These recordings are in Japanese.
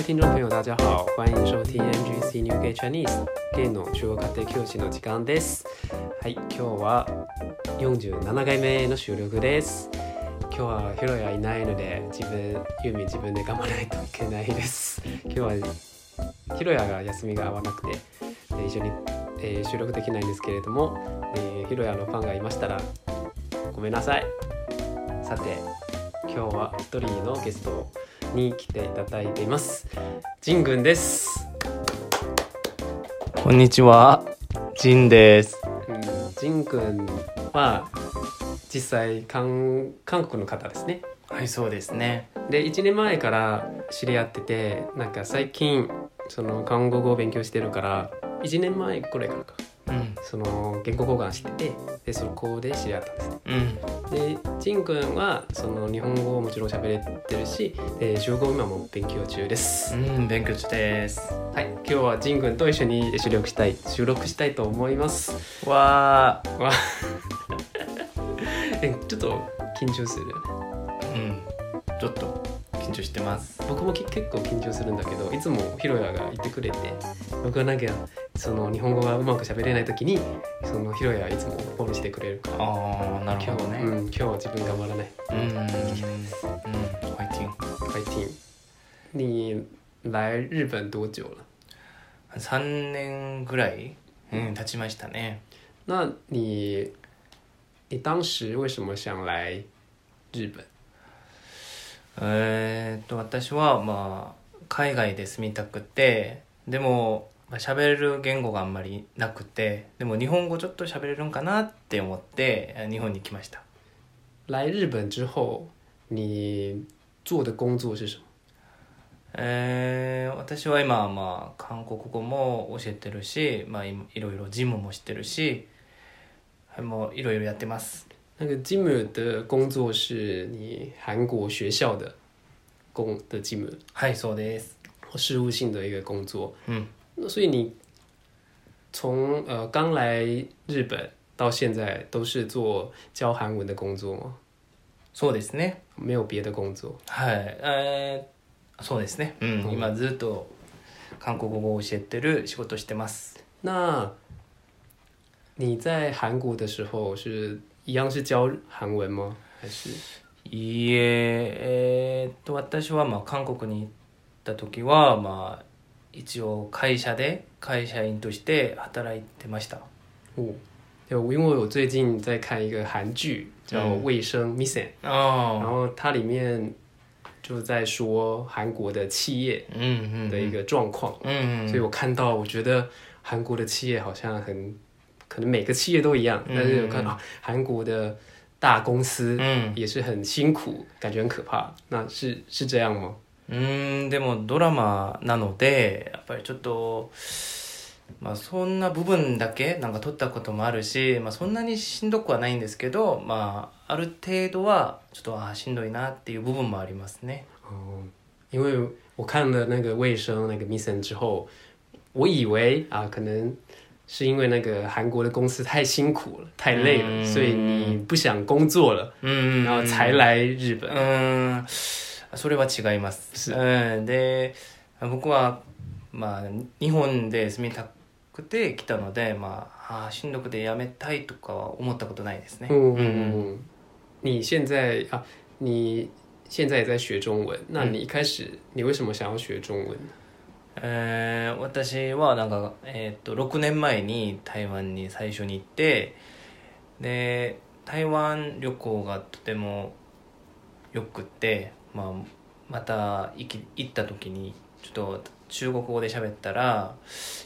位听众朋友，大家好，欢迎收听 NGC New Gay Chinese ゲイの中国家庭教師の時間です。はい、今日は47回目の収録です。今日はヒロヤいないので自分ユーミン自分で頑張らないといけないです。今日はヒロヤが休みが合わなくてで一緒に、えー収録できないんですけれども、えーヒロヤのファンがいましたらごめんなさい。さて今日は一人のゲストをに来ていただいています。ジングンです。こんにちは、ジンです。うん、ジン君は実際韓韓国の方ですね。はい、そうですね。で1年前から知り合っててなんか最近その韓国語を勉強してるから1年前くらいからかうん、その言語交換しててでそこで知り合ったんですね。うん、でジン君はその日本語をもちろん喋れてるしで中国語今も勉強中です。うん、勉強中です。はい今日はジン君と一緒に収録したい収録したいと思います。わわ えちょっと緊張するよねー、うん、ちょっと緊張してます。僕もき結構緊張するんだけどいつもヒロヤが言ってくれて僕はなんかその日本語がうまく喋れない時にそのヒロヤはいつもフォローしてくれるから。ああ、なるほどね。今日うん、今日は自分頑張らない。うん、ファイティン。ファイティン。你来日本多久了グ。3年ぐらい、うん、経ちましたね。那你你当时为什么想来日本えーっと、私は、まあ、海外で住みたくて、でも、まあ、喋れる言語があんまりなくて、でも日本語ちょっと喋れるんかなって思って、日本に来ました。来日本之后你做的工作是什么？えー私は今、まあ、韓国語も教えてるし、まあ、いいろいろジムもしてるし、はいもういろいろやってます。那个 Jim 的工作是你韩国学校的工的 Jim はい、そうです。事务性的一个工作，うん。那所以你从呃刚来日本到现在都是做教韩文的工作吗？そうですね。没有别的工作？はい。えーそうですね。うん。うん今ずっと韓国語を教えてる仕事してます。那你在韩国的时候是一样是教韩文吗？还是？いいえ、えーっと、私はまあ韓国に行った時は、まあ、一応会社で会社員として働いてました。哦？有，因为我最近在看一个韩剧叫《嗯卫生 Mission》，然ああ。后它里面就在说韩国的企业うんうんうん。的一个状况，うんうん。所以我看到，我觉得韩国的企业好像很，可能每个企业都一样，嗯但是有看到韩国的大公司うん。也是很辛苦，感觉很可怕。那是是这样吗？ うーん、でもドラマなので、やっぱりちょっと、まあそんな部分だけなんか撮ったこともあるし、まあそんなにしんどくはないんですけど、まあある程度はちょっとあーしんどいなっていう部分もありますね。哦，因为我看了那个卫生那个 mission 之后，我以为啊，可能是因为那个韩国的公司太辛苦了，太累了，嗯所以你不想工作了，うん。然后才来日本。うーん、それは違います。すうん、で、僕は、まあ、日本で住みたくて来たので、まあ、あーしんどくて辞めたいとかは思ったことないですね。嗯嗯嗯，你现在啊，你现在也在学中文，那你一开始你为什么想要学中文？えー私はなんか、えーっと6年前に台湾に最初に行ってで台湾旅行がとてもよくって、まあ、また行き行った時にちょっと中国語で喋ったら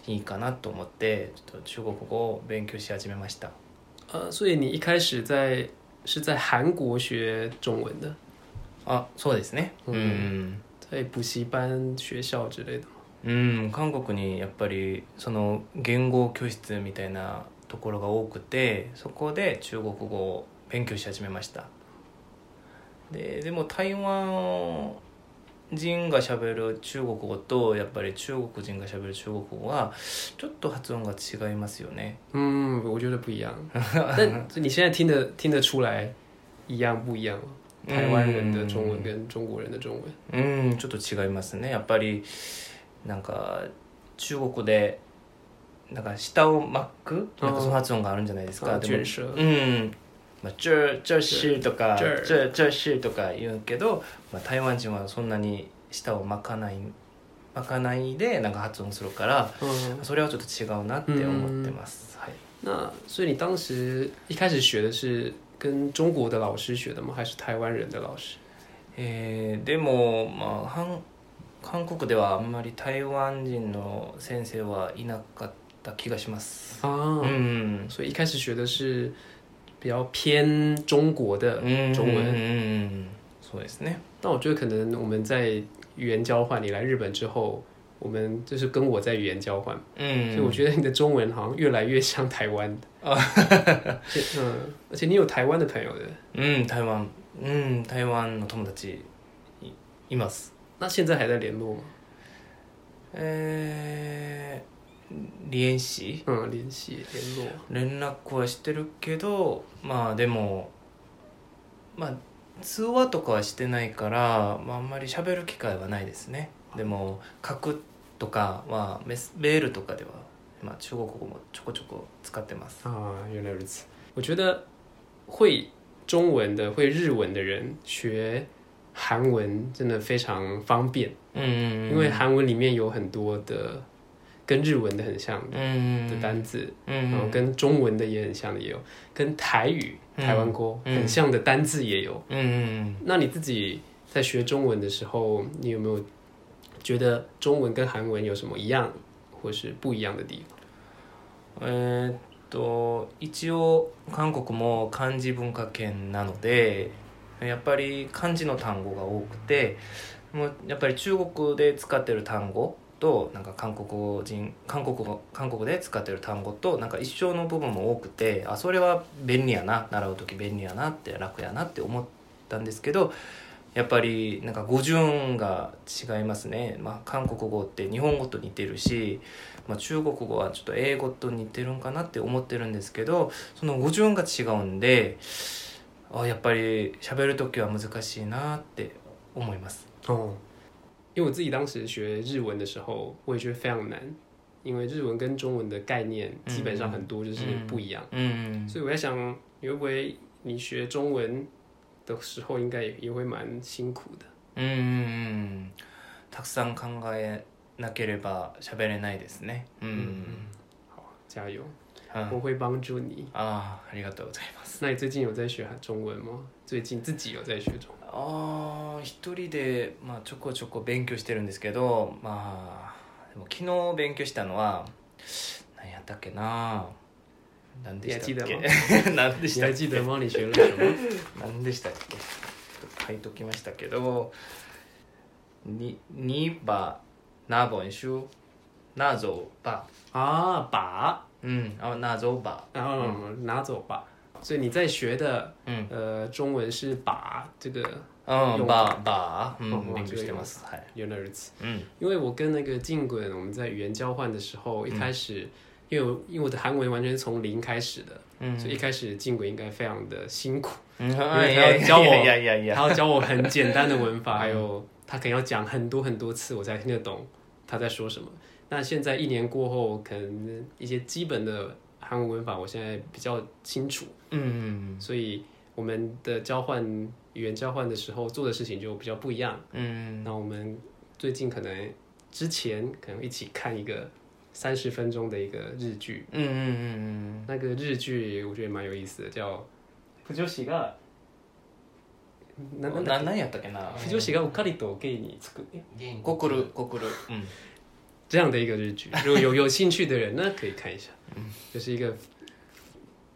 いいかなと思ってちょっと中国語を勉強し始めました。呃，所以你一开始在是在韩国学中文的，あそうですね。ううんん、在补习班、学校之类的吗？うん、韓国にやっぱりその言語教室みたいなところが多くてそこで中国語を勉強し始めましたででも台湾人がしゃべる中国語とやっぱり中国人がしゃべる中国語はちょっと発音が違いますよね嗯，我觉得不一样。但你现在听得听得出来一样不一样吗？台湾人的中文跟中国人的中文？うんちょっと違いますねやっぱりなんか中国でなんか下を巻くなんかその発音があるんじゃないですか、うんまあ、这这是とか这这这是とか言うけど、まあ、台湾人はそんなに舌を巻かない巻かないでなんか発音するから嗯，それはちょっと違うなって思ってます、はい。那所以你当时一开始学的是跟中国的老师学的吗？还是台湾人的老师？えーでも、まあ、韓韓国ではあんまり台湾人の先生はいなかった気がします。啊，うん。所以一开始学的是比较偏中国的うん中文。うんうんうんそうですね那我觉得可能我们在语言交换，你来日本之后，我们就是跟我在语言交换，うん所以我觉得你的中文好像越来越像台湾的。啊而且嗯，而且你有台湾的朋友的，うん台湾うん台湾の友達いいます那现在还在联络吗？えー、 聯系嗯，联系联络。連絡はしてるけどまあでもまあ通話とかはしてないから、まあ、あんまり喋る機会はないですねでも書くとかはメスメールとかでは、まあ、中国語もちょこちょこ使ってます啊，原来如此。我觉得会中文的、会日文的人学韩文真的非常方便，うんうんうん因为韩文里面有很多的跟日文的很像的单字，うん然后跟中文的也很像的也有，跟台语、嗯。台湾锅嗯很像的单字也有。うんうん那你自己在学中文的时候，你有没有觉得中文跟韩文有什么一样或是不一样的地方？えーっと一応韓国も漢字文化圏なのでやっぱり漢字の単語が多くてもうやっぱり中国で使ってる単語となんか韓国人韓国語韓国で使ってる単語となんか一緒の部分も多くてあそれは便利やな習う時便利やなって楽やなって思ったんですけどやっぱりなんか語順が違いますね、まあ、韓国語って日本語と似てるし、まあ、中国語はちょっと英語と似てるんかなって思ってるんですけどその語順が違うんであやっぱり喋る時は難しいなって思います，因为我自己当时学日文的时候，我也觉得非常难，因为日文跟中文的概念基本上很多就是不一样，うん所以我在想，你会不会你学中文的时候，应该也也会蛮辛苦的。うんうんうんたくさん考えなければ喋れないですねうん、好，加油，うん我会帮助你。ああありがとうございます那你最近有在学中文吗？最近自己有在学中文？ ああ一人で、まあ、ちょこちょこ勉強してるんですけどまあでも昨日勉強したのは何やったっけな何でしたっけ？何でし你たっけ？何でしたっけ？書いときましたけどににばなぼんしゅなぞば。啊，把，うんあなぞば。然后拿走吧。所以你在学的うん。呃中文是把这个，うんばばううんん勉強してますはい原来如此。うん因为我跟那个静滚，我们在语言交换的时候，一开始，因为我因为我的韩文完全是从零开始的，うん所以一开始静滚应该非常的辛苦，うん因为他要教我いやいやいや他要教我很简单的文法，还有他可能要讲很多很多次，我才听得懂他在说什么。那现在一年过后，可能一些基本的韩文文法，我现在比较清楚，うん所以我们的交换 语言交换的时候做的事情就比较不一样。うん那我们最近可能之前可能一起看一个三十分钟的一个日剧，うんうんうん那个日剧我觉得蛮有意思的，叫《不女子がなうんななんだっ何やったっけなけ不女子がうっかりとゲイにつくコクルコクルうん这样的一个日剧，如果有有兴趣的人呢，可以看一下，就是一个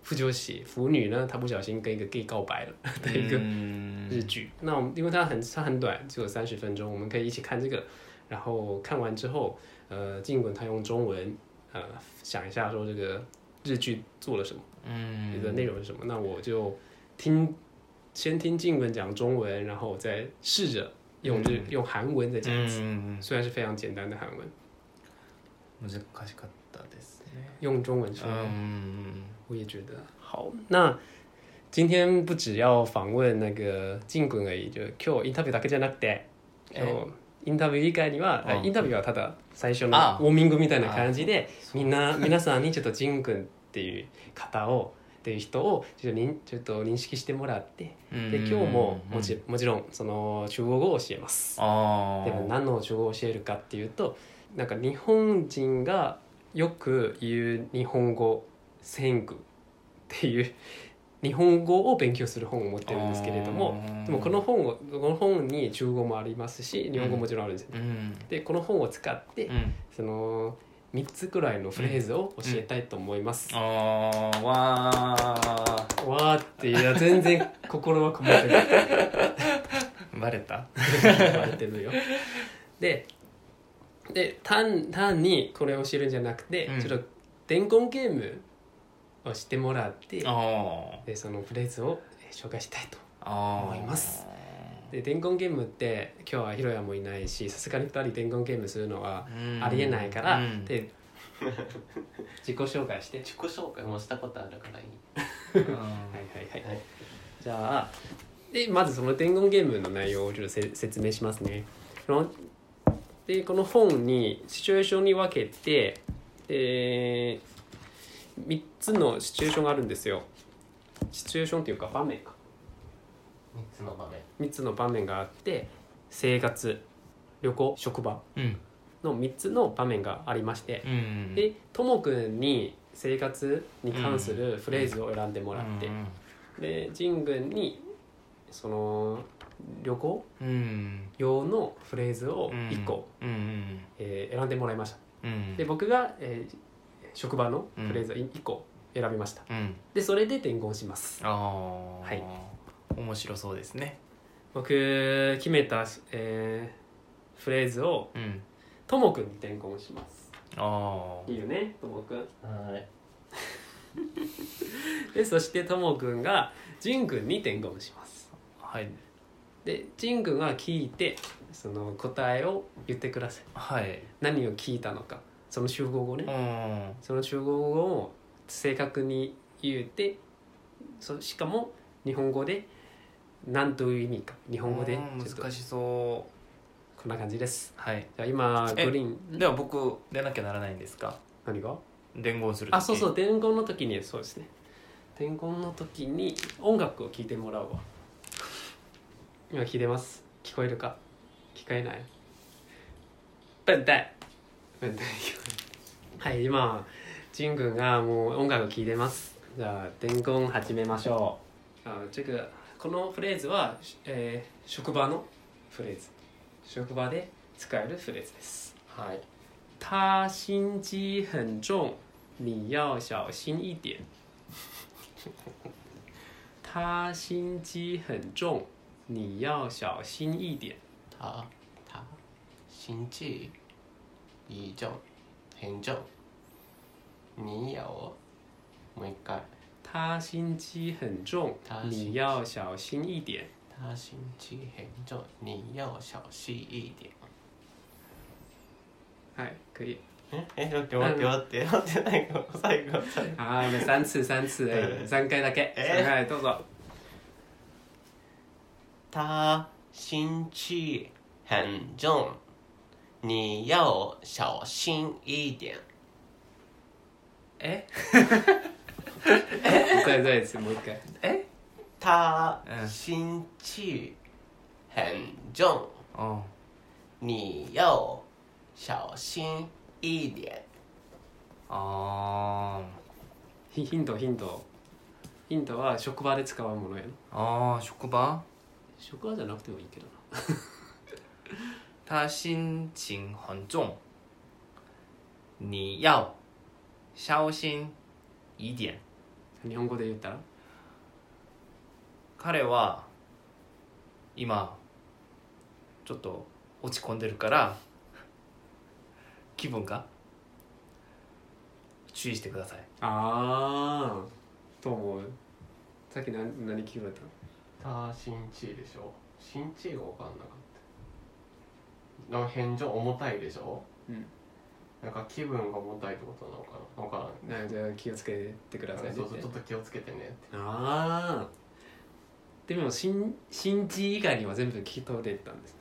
不女子腐女呢，她不小心跟一个 gay 告白了的一个うん日剧。那我们因为它很它很短，只有三十分钟，我们可以一起看这个。然后看完之后，呃，静滚他用中文呃想一下说这个日剧做了什么，うん你的内容是什么。那我就听先听静滚讲中文，然后我再试着用日、用韩文再讲一次，うん虽然是非常简单的韩文，難しかったですね用中文说，うん 我也觉得。好。那今天不只要访问那个ジン君がいい今日インタビューだけじゃなくて今日インタビュー以外には、うんインタビューはただ最初のウあォーミングみたいな感じでみんな皆さんにちょっとジン君っていう方をっていう人をちょっと認ちょっと認識してもらってで今日ももちもちろんその中国語を教えます。でも何の中国語を教えるかっていうとなんか日本人がよく言う日本語戦具っていう日本語を勉強する本を持ってるんですけれどもでもこの本をこの本に中国語もありますし日本語もちろんあるんですよ、うん。でこの本を使って、うん。その3つくらいのフレーズを教えたいと思います、あーわー。わーっていや全然心はこもってるバレた？バレてるよ。でで単単にこれを知るんじゃなくて、うん。ちょっと伝言ゲームをしてもらってあでそのフレーズをえ紹介したいとあ思います。で伝言ゲームって今日はヒロヤもいないしさすがに2人伝言ゲームするのはありえないから、うん。で自己紹介して。自己紹介もしたことあるからいい。うん。はいはいはい、はい。じゃあでまずその伝言ゲームの内容をちょっとせ説明しますね。このでこの本にシチュエーションに分けて、え3つのシチュエーションがあるんですよ。シチュエーションっていうか場面か。三つの場面。3つの場面があって生活旅行職場うん。の3つの場面がありましてうんでともくんに生活に関するフレーズを選んでもらって、うんでジングにその旅行うん用のフレーズをうん1個、うんうん。えー選んでもらいました。うん。で僕が、えー職場のフレーズを1個選びました。うん。でそれで伝言します。ああはい。面白そうですね。僕決めた、えーフレーズをうん。ともくんに伝言します。ああいいよねともくんはい。でそしてともくんがジンくんに伝言します。はい。でジンくんは聞いてその答えを言ってください。はい。何を聞いたのかその集合語ね。うん。その中国語を正確に言うてそしかも日本語で何という意味か。日本語で。うんちょっと。難しそう。こんな感じです。はい。じゃあ今えグリーン。では僕出なきゃならないんですか？何が？伝言する時。あそうそう。伝言の時にそうですね。伝言の時に音楽を聴いてもらうわ。今聞いてます。聞こえるか？聞こえない？笨蛋 はい今ジン君がもう音楽を聴いてます。じゃあ伝言始めましょう。あ这个このフレーズは、えー職場のフレーズ。職場で使えるフレーズです。はい。他心机很重，你要小心一点。他心机很重，你要小心一点。他他心机一重很重你要もう一回。他心机很重你要小心一点。他心机很重。你要小心一点。はい、可以。ええ待って待って待って待って最後最後最後あー、三次三次哎，三回だけ。え三回どうぞ。他心机很重你要小心一点。え？再再一次もう一回。え？他嗯心机很重。あ你要小心一点。あヒヒントヒント。ヒントは職場で使うものやな。あー職場？職場じゃなくてもいいけどな。他心情很重。你要小心一点。日本語で言ったら？彼は今ちょっと落ち込んでるから気分が？注意してください。ああと思う。さっき何何聞こえ他心地でしょ？心地が分かんなかったでも返上重たいでしょ？うん。なんか気分が重たいってことなのかな？わからじゃあ気をつけてくださいね。そうそうちょっと気をつけてねって。ああでも新新地以外には全部聞き取れたんですね。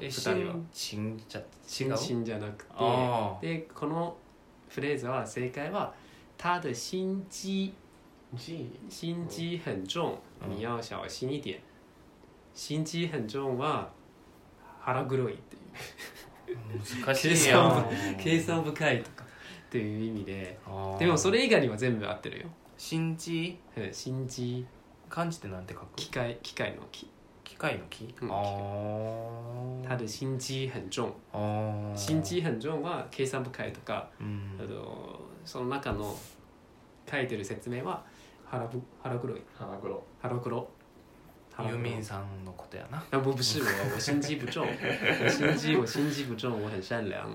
え二人は。新新じゃ違新う？新じゃなくて。あでこのフレーズは正解は他的心機 G 心機很重うん。你要小心一点心機很重は腹黒いっていう。難しいやん。計算深いとかっていう意味で。でもそれ以外には全部合ってるよ。新地うん心機漢字ってなんて書く？機械機械の機機械の機、うんああ他的心機很重あー。心機很重は計算深いとかうん。あのその中の書いてる説明は腹ぶ腹黒い。腹黒。腹黒ユーミンさんのことやな啊不不是我我心机不重我心机我心机不重我很善良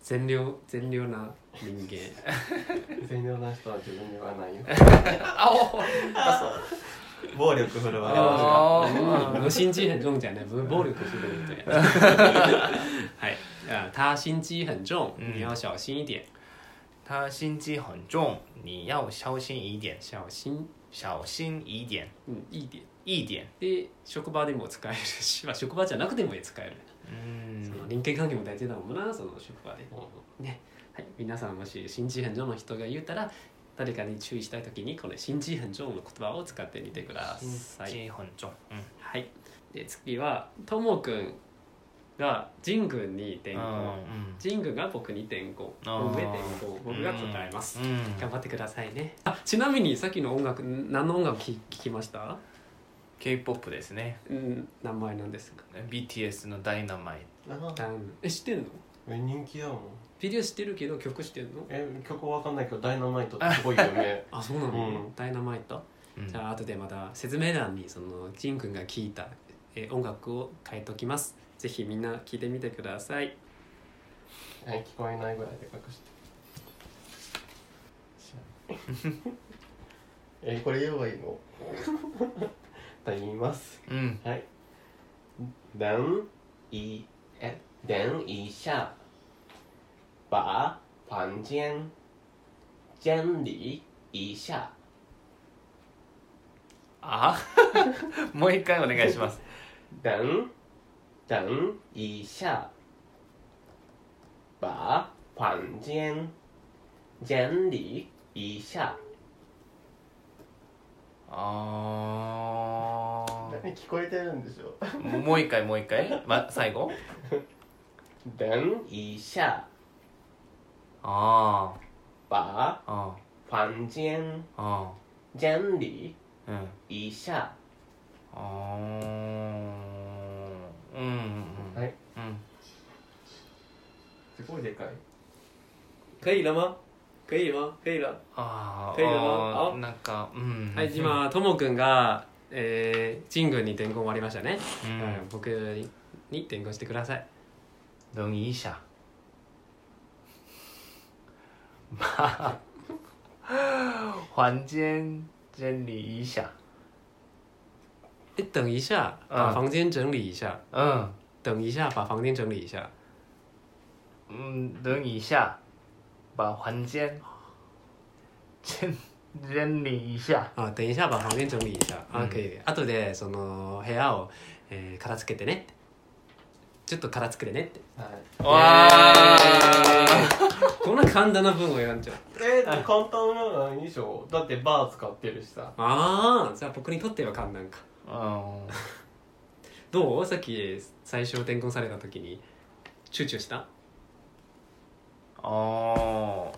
善良善良な人間善良な人は自分に言わないよ暴力振るわあ嗯我心机很重讲的不是暴力不是对不对はい啊他心机很重嗯你要小心一点他心机很重你要小心一点小心小心一点うん いい点。で職場でも使えるし、まあ、職場じゃなくても使える。うん。その人間関係も大事だもんなその職場で。ね。はい。皆さんもし心機很重の人が言うたら誰かに注意したい時にこの心機很重の言葉を使ってみてください。うん。はい。で次はともくんがジン君に転校うんジン君が僕に転校僕へ転校僕が答えます。うん。頑張ってくださいね。あちなみにさっきの音楽何の音楽聞聞きました？K-POP ですね。うん名前なんですか BTS の「ダイナマイあ。あえ知ってんの？え人気やもんビデオ知ってるけど曲知ってんの？え曲わかんないけどダイナマイトってすごいよね あそうなの、うん。ダイナマイト、ト」うん。じゃあ後でまた説明欄にそのジン君が聴いたえ音楽を書いておきます。ぜひみんな聞いてみてください。はい聞こえないぐらいで隠してえこれ言えばいいの？と言います。うん。はい。等一哎等一下把房间整理一下あ？もう一回お願いします。等等一下把房间整理一下あ何聞こえてるんでしょーももう一回もう一回、ま、最後？等一下あ把ー。あ房間ー。あ整理ー。うん。一下あー。うんうんうん。はい。うん。すごいでかい。可以了吗可以吗可以了ああなんかうん。はい今ともくんが、えー、ジン君に転校終わりましたね、うん。うん僕に転校してください。等一下把房间整理一下哎等一下嗯把房间整理一下、嗯等一下把房间整理一下嗯等一下把房间 整整理一下。あ等一下把房間整理一下、あうん可以後でその部屋を、えー片付けてね。ってちょっと片付けてねって。はい。わこんな簡単な文を選んじゃう。えー、簡単なのいいでしょだってバー使ってるしさ。ああじゃあ僕にとっては簡単か。ー どう？さっき最初転校された時に。チューチューした？あ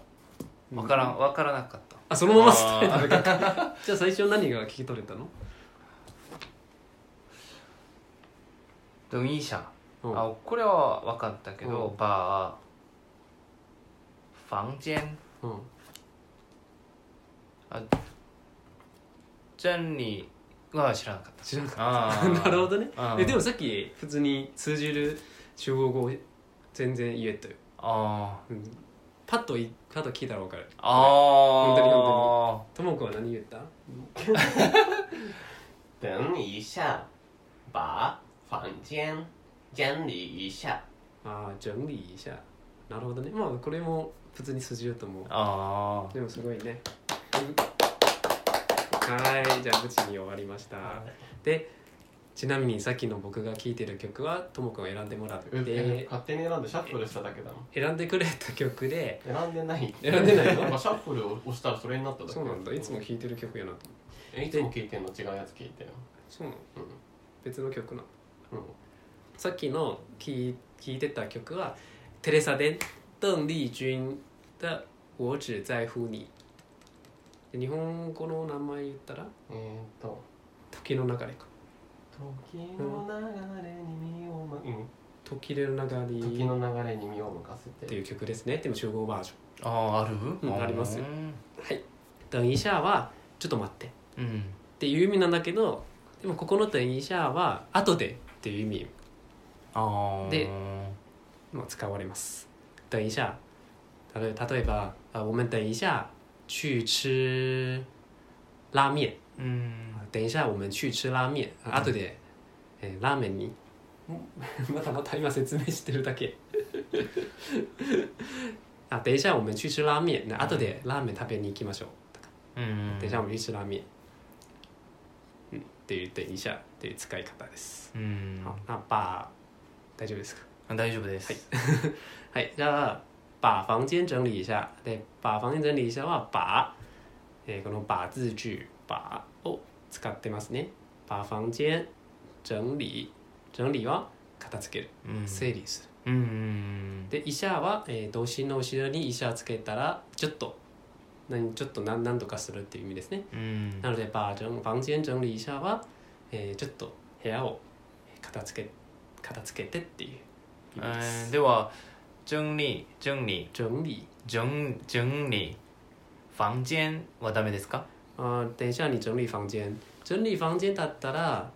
ー。分からん分からなかった。あそのままスタイルだけじゃあ最初何が聞き取れたの？等一下うん。あこれは分かったけどうん。把房間うん。整理は知らなかった。知らなかあった。ー。なるほどね。うん。えでもさっき普通に通じる中国語全然言えたよ、あー。うん、パッといパッと聞いたら分かる。あー。本当に本ともくんは何言った？等一下把房間整理一下ああ整理一下なるほどね。まあこれも普通に通じると思う。あでもすごいね。はいじゃあ無事に終わりました。でちなみにさっきの僕が聴いてる曲はともくんを選んでもらっえて勝手に選んでシャッフルしただけだもん。選んでくれた曲で。選んでない。選んでないの？シャッフルを押したらそれになっただけそうなんだいつも聴いてる曲やなと思うえいつも聞いてんの違うやつ聞いてるそうなの。うん。別の曲なの。うん。さっきの聴いてた曲はテレサ・デン邓麗君的「我只在乎你」で日本語の名前言ったら？えーっと「時の流れ」か時の流れに身をまうん「時の流れ」時の流れに身を任せっていう曲ですね。でも中国バージョン。ああある、うんありますよ。うんはい「等一下」は「ちょっと待って」っうん。ていう意味なんだけどでもここの「等一下」は「後で」っていう意味。ああでも使われます。等一下，例え例えば、あ、我们等一下去吃拉面。うん等一下我们去吃拉面。あ後で、えーラーメンに？またまた今説明してるだけ。あ、等一下我们去吃ラーメン食べに行きましょう。うん等一下我们去吃拉面。うん、っていう等一下っていう使い方です。うん好、那把大丈夫ですか？あ大丈夫です、はい、じゃあ把房間整理一下。で、把房間整理一下は把、えーこの把字句把を使ってますね。把房間整理。整理は片付ける、うん。整理する。うんうんで、医者は、えー動詞の後ろに医者つけたらちょっと何ちょっと何何とかするっていう意味ですね。うん。なので、把整房間整理一下は、えーちょっと部屋を片付け片付けてっていう意味です。えーでは整理整理。整理。整整理。房間はダメですか？啊、等一下你整理房間整理房間だったら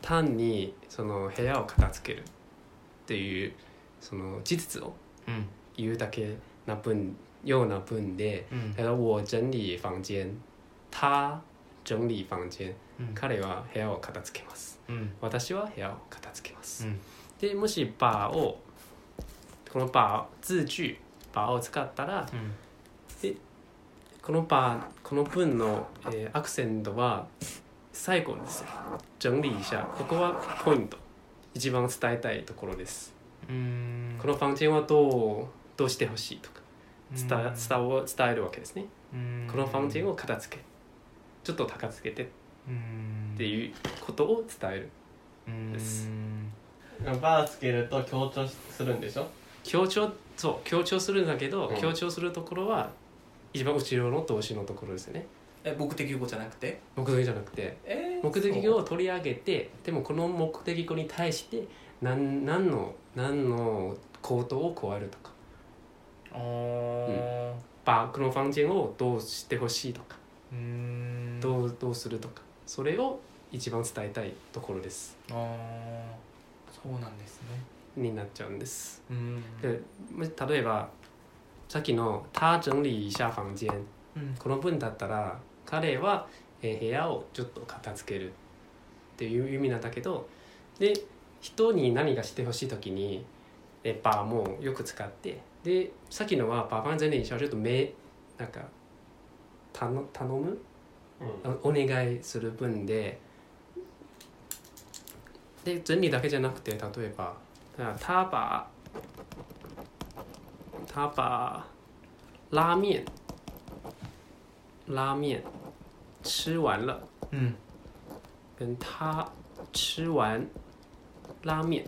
単にその部屋を片付けるっていうその事実をうん。言うだけな文ような文でうん。例えば我整理房間他整理房間うん。彼は部屋を片付けます。うん。私は部屋を片付けます、うんでもし「把」をこの「把」字句「把」を使ったらうんこのパこの文の、えーアクセントは最後ですよ。整理一下ここはポイント。一番伝えたいところです。うん。このファンチェンはどうどうしてほしいとか。伝伝を伝えるわけですね。うん。このファンチェンを片付け。ちょっと高付けて。っうんていうことを伝える。うん。ですバーつけると強調するんでしょ？強調そう強調するんだけど、うん。強調するところは一番後ろの動詞のところですよね。え目的語じゃなくて？目的じゃなくて。え目的語を取り上げてでもこの目的語に対して何何の何の行動を加えるとか。あー。バこのファンチェンをどうしてほしいとか。うん。どうどうするとか。それを一番伝えたいところです。あー。そうなんですね。になっちゃうんです。うん。で例えばさっきの「他整理一下房間」うん。この文だったら彼は、えー部屋をちょっと片付けるっていう意味なんだけどで人に何がしてほしい時に「えバー」もよく使ってでさっきのは「バーファン全然ちょっと目なんか頼頼む？うん。あお願いする文でで整理だけじゃなくて例えば「他把他把拉面拉面吃完了。うん」跟他吃完拉面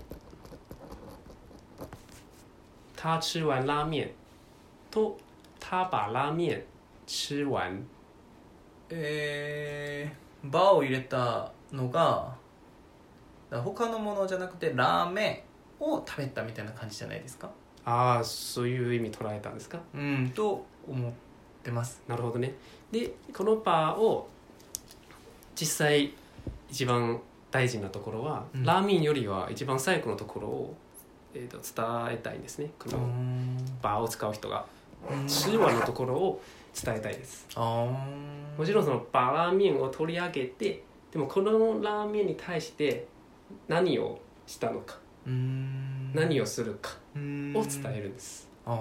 他吃完拉面と他把拉面吃完。えー、バーを入れたのが他のものじゃなくてラーメンを食べたみたいな感じじゃないですか？ああそういう意味捉えたんですか？うんと思ってます。なるほどね。でこのパーを実際一番大事なところは、うん。ラーメンよりは一番最後のところを、えー、と伝えたいんですね。このバーを使う人が。手話のところを伝えたいです。もちろんそのバーラーメンを取り上げてでもこのラーメンに対して何をしたのか。うん何をするかうんを伝えるんです、バ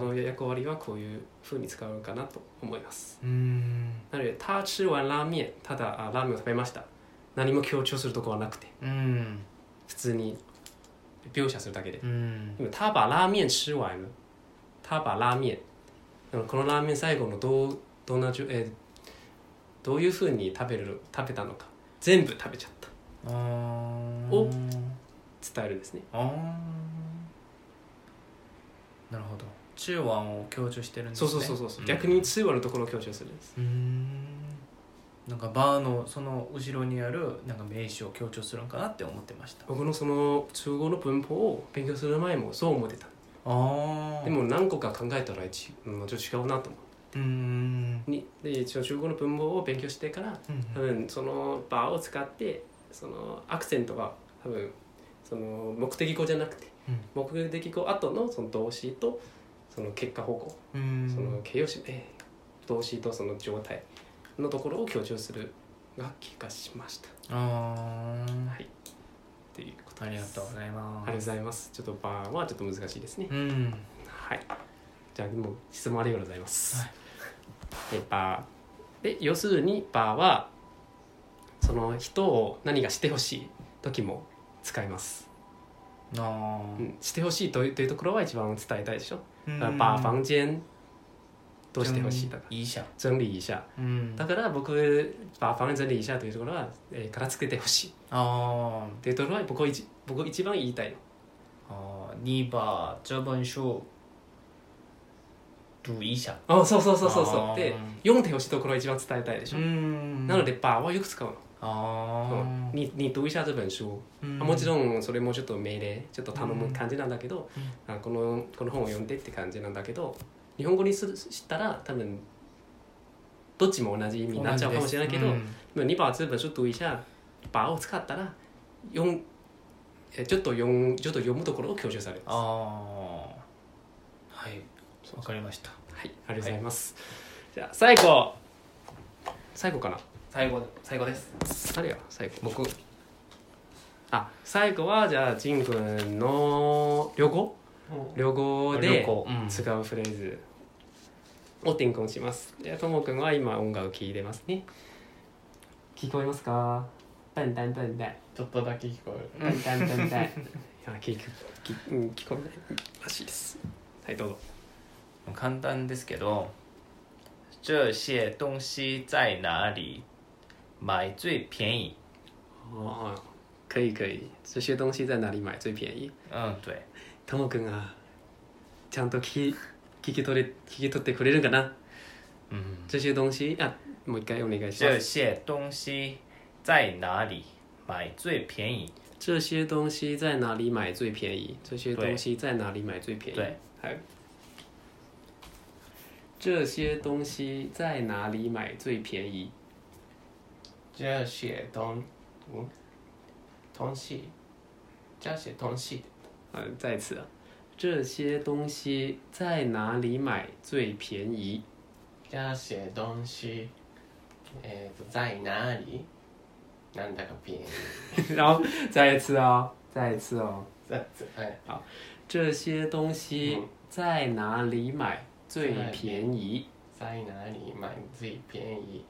ーの役割はこういう風に使うかなと思います。うん。なので「他吃完ラーメン」ただあラーメンを食べました。何も強調するとこはなくて。うん。普通に描写するだけで。うん。でも他把拉面吃完了他把拉面あのこのラーメン最後のどうどんなじゅ、えーどういうふうに食べる食べたのか。全部食べちゃった。を伝えるんですね。あー。なるほど。中腕を強調してるんですね。そうそうそうそう、ん。逆に通話のところを強調するんです。うん。なんかバーのその後ろにあるなんか名詞を強調するんかなって思ってました。僕のその中国の文法を勉強する前もそう思ってた。ああでも何個か考えたらちょっと違うなと思うん。うにで一応中国の文法を勉強してから多分その場を使ってそのアクセントは多分その目的語じゃなくて、うん目的語後のその動詞とその結果方向、うんその形容詞えー動詞とその状態のところを強調するが気がしました。あーはい。っていうことありが。とうございますありがとうございます。ちょっとバーはちょっと難しいですね。うんはい。じゃあもう質問ありがとうございます。はいでバーで要するにバーはその人を何がしてほしい時も使います。あうん、してほしいというというところは一番伝えたいでしょ。ーだからバー房間どうしてほしいだか。ら整理一下。うん。だから僕把房間整理一下というところは、えー、からつけてほしい。っあていうところは僕は一僕一番言いたいあー。你把这本书读一下あそうそうそうそうそう。で読んでほしいところを一番伝えたいでしょ、ん。なので「バー」はよく使うのあうんーにに读一下这本書、う。ん。あもちろんそれもちょっと命令ちょっと頼む感じなんだけど、うん。あこのこの本を読んでって感じなんだけど日本語にするしたら多分どっちも同じ意味になっちゃうかもしれないけど、うん。でも2把这本書读一下「バー」を使ったら読ちょっと読むちょっと読むところを強調されます。ああはい。わかりました。はい、ありがとうございます。じゃあ最後。最後かな最後最後です。誰よ最後。僕。あ最後はじゃあジン君の旅行？旅行で旅行。うん。使うフレーズ。を転校します。じゃあともくんは今音楽聴いてますね。聞こえますか？笨蛋笨蛋ちょっとだけ聞こえる。笨蛋笨蛋いや聞く聞うん聞こえないらしいです。はいどうぞ。簡単ですけど这些东西在哪里？买最便宜哦可以可以这些东西在哪里买最便宜うん对ともくんがちゃんと聞き聞き取れ聞き取ってくれるかなうん这些东西あもう一回お願いしま这す些东西在哪里买最便宜这些东西在哪里买最便宜这些东西在哪里买最便宜对はい这些东西在哪里买最便宜 这些东嗯东西这些东西呃再次啊这些东西在哪里买最便宜这些东西えーと在哪里なんだか便宜然后再一次哦再一次哦在はい这些东西嗯在哪里买最便宜在哪里买最便宜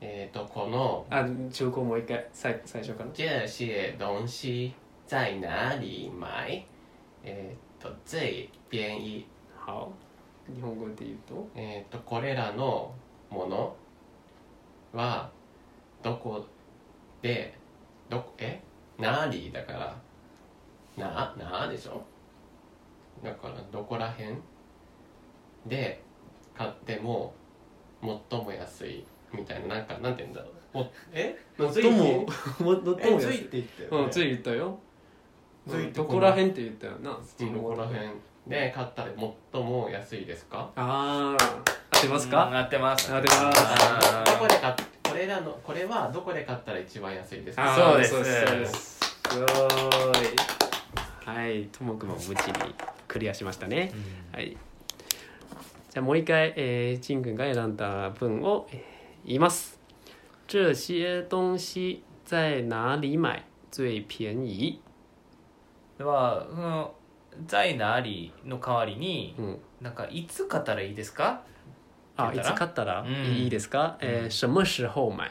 えっ、とこのあ中古もう一回最最初から。这些东西在哪里买えっ、と最便宜好日本語で言うと？えっ、とこれらのものはどこでどこえ？なりだから。ななでしょ？だからどこら辺で買っても最も安いみたいななんかなんて言うんだろう。もえ？最も最も安いえ？ついって言ったよ、ね、うんつい言ったよ。ついってどこら辺って言ったよなうんどこら辺で買ったら最も安いですか？ああ合ってますか？なってます。合ってます。あーどこで買っこれらのこれはどこで買ったら一番安いですか？あー。そうです。そうです。すすごい。はい。ともくんも無事にクリアしましたね。はい。じゃあもう一回、えー、ジン君が選んだ文を、えいます。这些东西在哪里买？最便宜？ではその在哪里の代わりにうん。なんかいつ買ったらいいですか？あいつ買ったらうん。いいですか、えー什么时候买？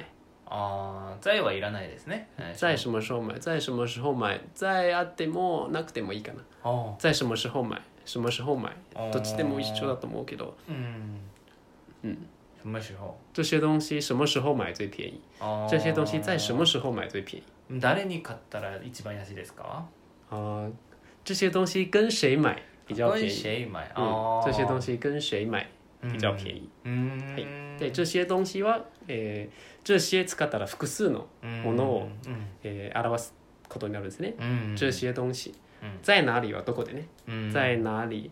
ああ在はいらないですね。はい。在什么时候买？在什么时候買在あってもなくてもいいかな。あ在什么时候买？什么时候买？どっちでも一緒だと思うけど。うん。うん什么时候？这些东西什么时候买最便宜？あー这些东西在什么时候买最便宜？誰に買ったら一番安いですか？啊、这些东西跟谁买比较便跟宜？谁買嗯，这些东西跟谁买比较便宜？うーんで、这些東西は、えー、这些使ったら複数の、ものをうん。えー表すことになるんですね。うん。这些東西。うん。在哪里はどこでね、うん。在哪里？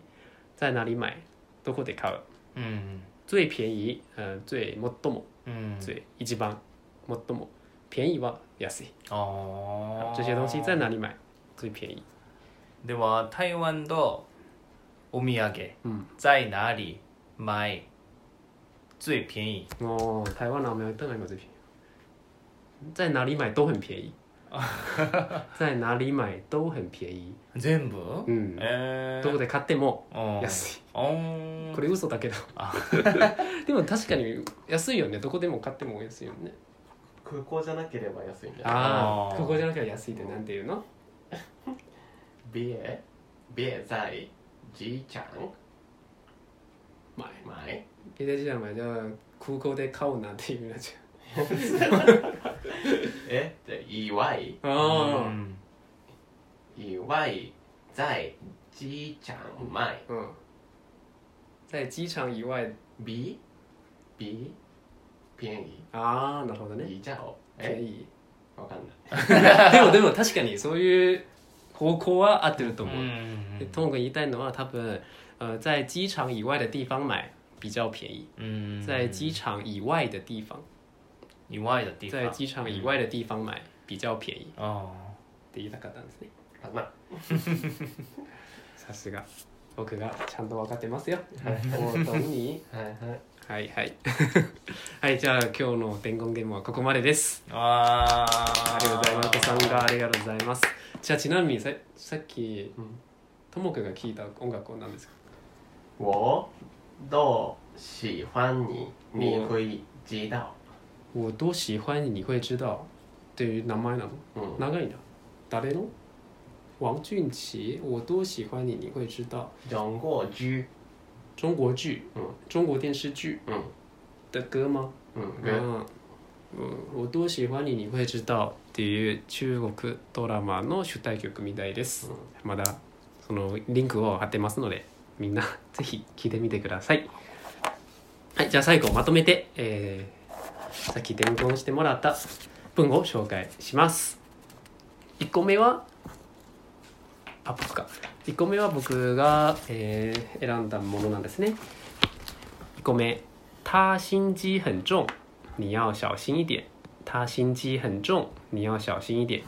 在哪里買どこで買う？うん最便宜、呃、最最もうん。最一番最も便宜は安い。あー。这些東西在哪里買最便宜？では台湾のお土産。嗯，在哪里？買最便宜。哦，台湾老苗当然有最便宜，在哪里？买都很便宜，在哪里买都很便宜。全部？うん。えー。どこで買ってもうん。安い。うん。これ嘘だけど。でも確かに安いよね。どこでも買っても安いよね。空港じゃなければ安いんじゃない？ああ、あー。ここじゃなきゃ安いってなんていうの？别别在？机场買买え、大事な前。じゃあ空港で買うなんていうなっちえ？じゃあ以外ゃう。うあん以外在机场买あ、うん。在機場以外、比比便宜ああ、なるほどね。比较便え宜。わかんないでもでも確かにそういう方向は合ってるとう思う。んでトン君言いたいのは多分呃在機場以外的地方買比较便宜，うん在機場以外的地方，以外的地方在機場以外的地方買 比較便宜あって言いたかったんですね。かなさすが僕がちゃんと分かってますよ。本当に。はいはいはいはい。はいじゃあ今日の伝言ゲームはここまでです。ーあありがとうございます。さんがありがとうございます。じゃあちなみにささっきうんともくんが聞いた音楽は何ですか？我都喜欢你你会知道我多喜欢你你会知道っていう名前なの？うん。長いな。誰の？王俊奇我多喜欢你你会知道。中国剧。中国剧？うん。中国电视剧？うん。的歌吗？うん。我多喜欢你你会知道っていう中国ドラマの主題曲みたいです。まだそのリンクを貼ってますのでみんなぜひ聞いてみてください。はいじゃあ最後まとめて、えーさっき伝言してもらった文を紹介します。1個目はあ僕か。1個目は僕が、えー選んだものなんですね。1個目他心機很重你要小心一点他心機很重你要小心一点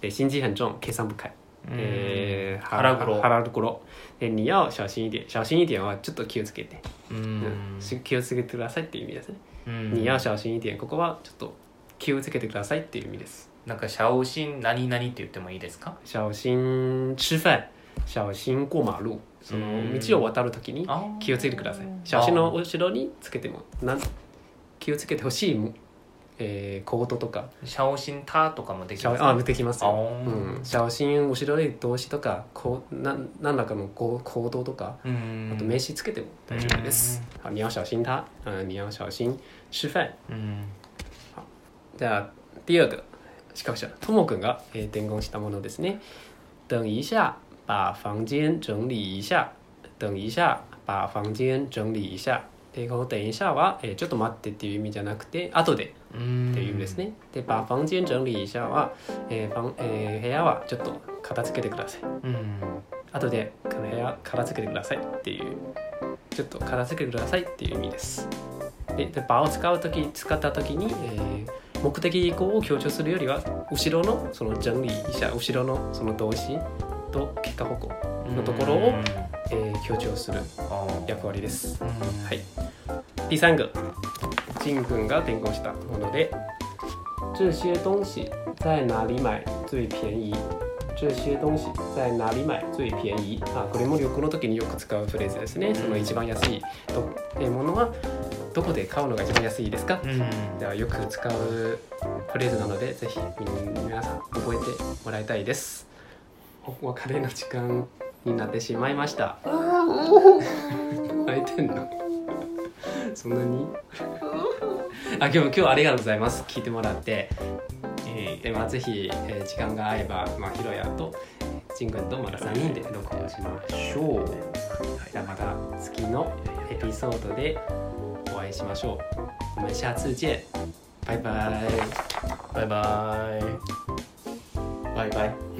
で心機很重計算深いえー、腹黒腹黒で你要小心一点小心一点はちょっと気をつけて、ううん。し気をつけてくださいっていう意味ですね、うん。你要小心一点ここはちょっと気をつけてくださいっていう意味です。なんか小心何々って言ってもいいですか？小心吃飯小心過馬路そのうん道を渡るときに気をつけてください。小心の後ろにつけてもなん気をつけてほしい、えー、コードとか。小心たとかもできます小あできますよ、あうーん、小心後ろで動詞とかこうなん何らかのこう行動とかうん。あと名詞つけても大丈夫です。好，你要小心它，嗯，你要小心吃飯。うんじゃあ第二个しかもともくんが、えー伝言したものですね。等一下，把房间整理一下。等一下，把房間整理一下。でこの等一下は、えーちょっと待ってっていう意味じゃなくて後でうんっていう意味ですね。で、把房間整理一下は、えー房えー部屋はちょっと片付けてください。うん後でこの部屋片付けてくださいっていうちょっと片付けてくださいっていう意味ですでで場を使う時使った時に、えー目的意向を強調するよりは後ろのその整理者後ろのその動詞と結果方向、のところをうん。えー強調する役割です。うんはい。第三个ジン君が伝言したもので这些东西在哪里买最便宜这些東西在哪里買最便宜あこれも旅行の時によく使うフレーズですね。その一番安いとえものはどこで買うのが一番安いですか？うん。ではよく使うフレーズなのでぜひ皆さん覚えてもらいたいです。お別れの時間になってしまいました。泣いてんのそんなに？あ今日今日はありがとうございます。聞いてもらって。えでまあぜひ、えー時間が合えば、まあ、ひろやとジン君とまた3人で録音しましょう。じゃあまた次のエピソードでお会いしましょう。我们下次见バイバイバイバイ。バイバイ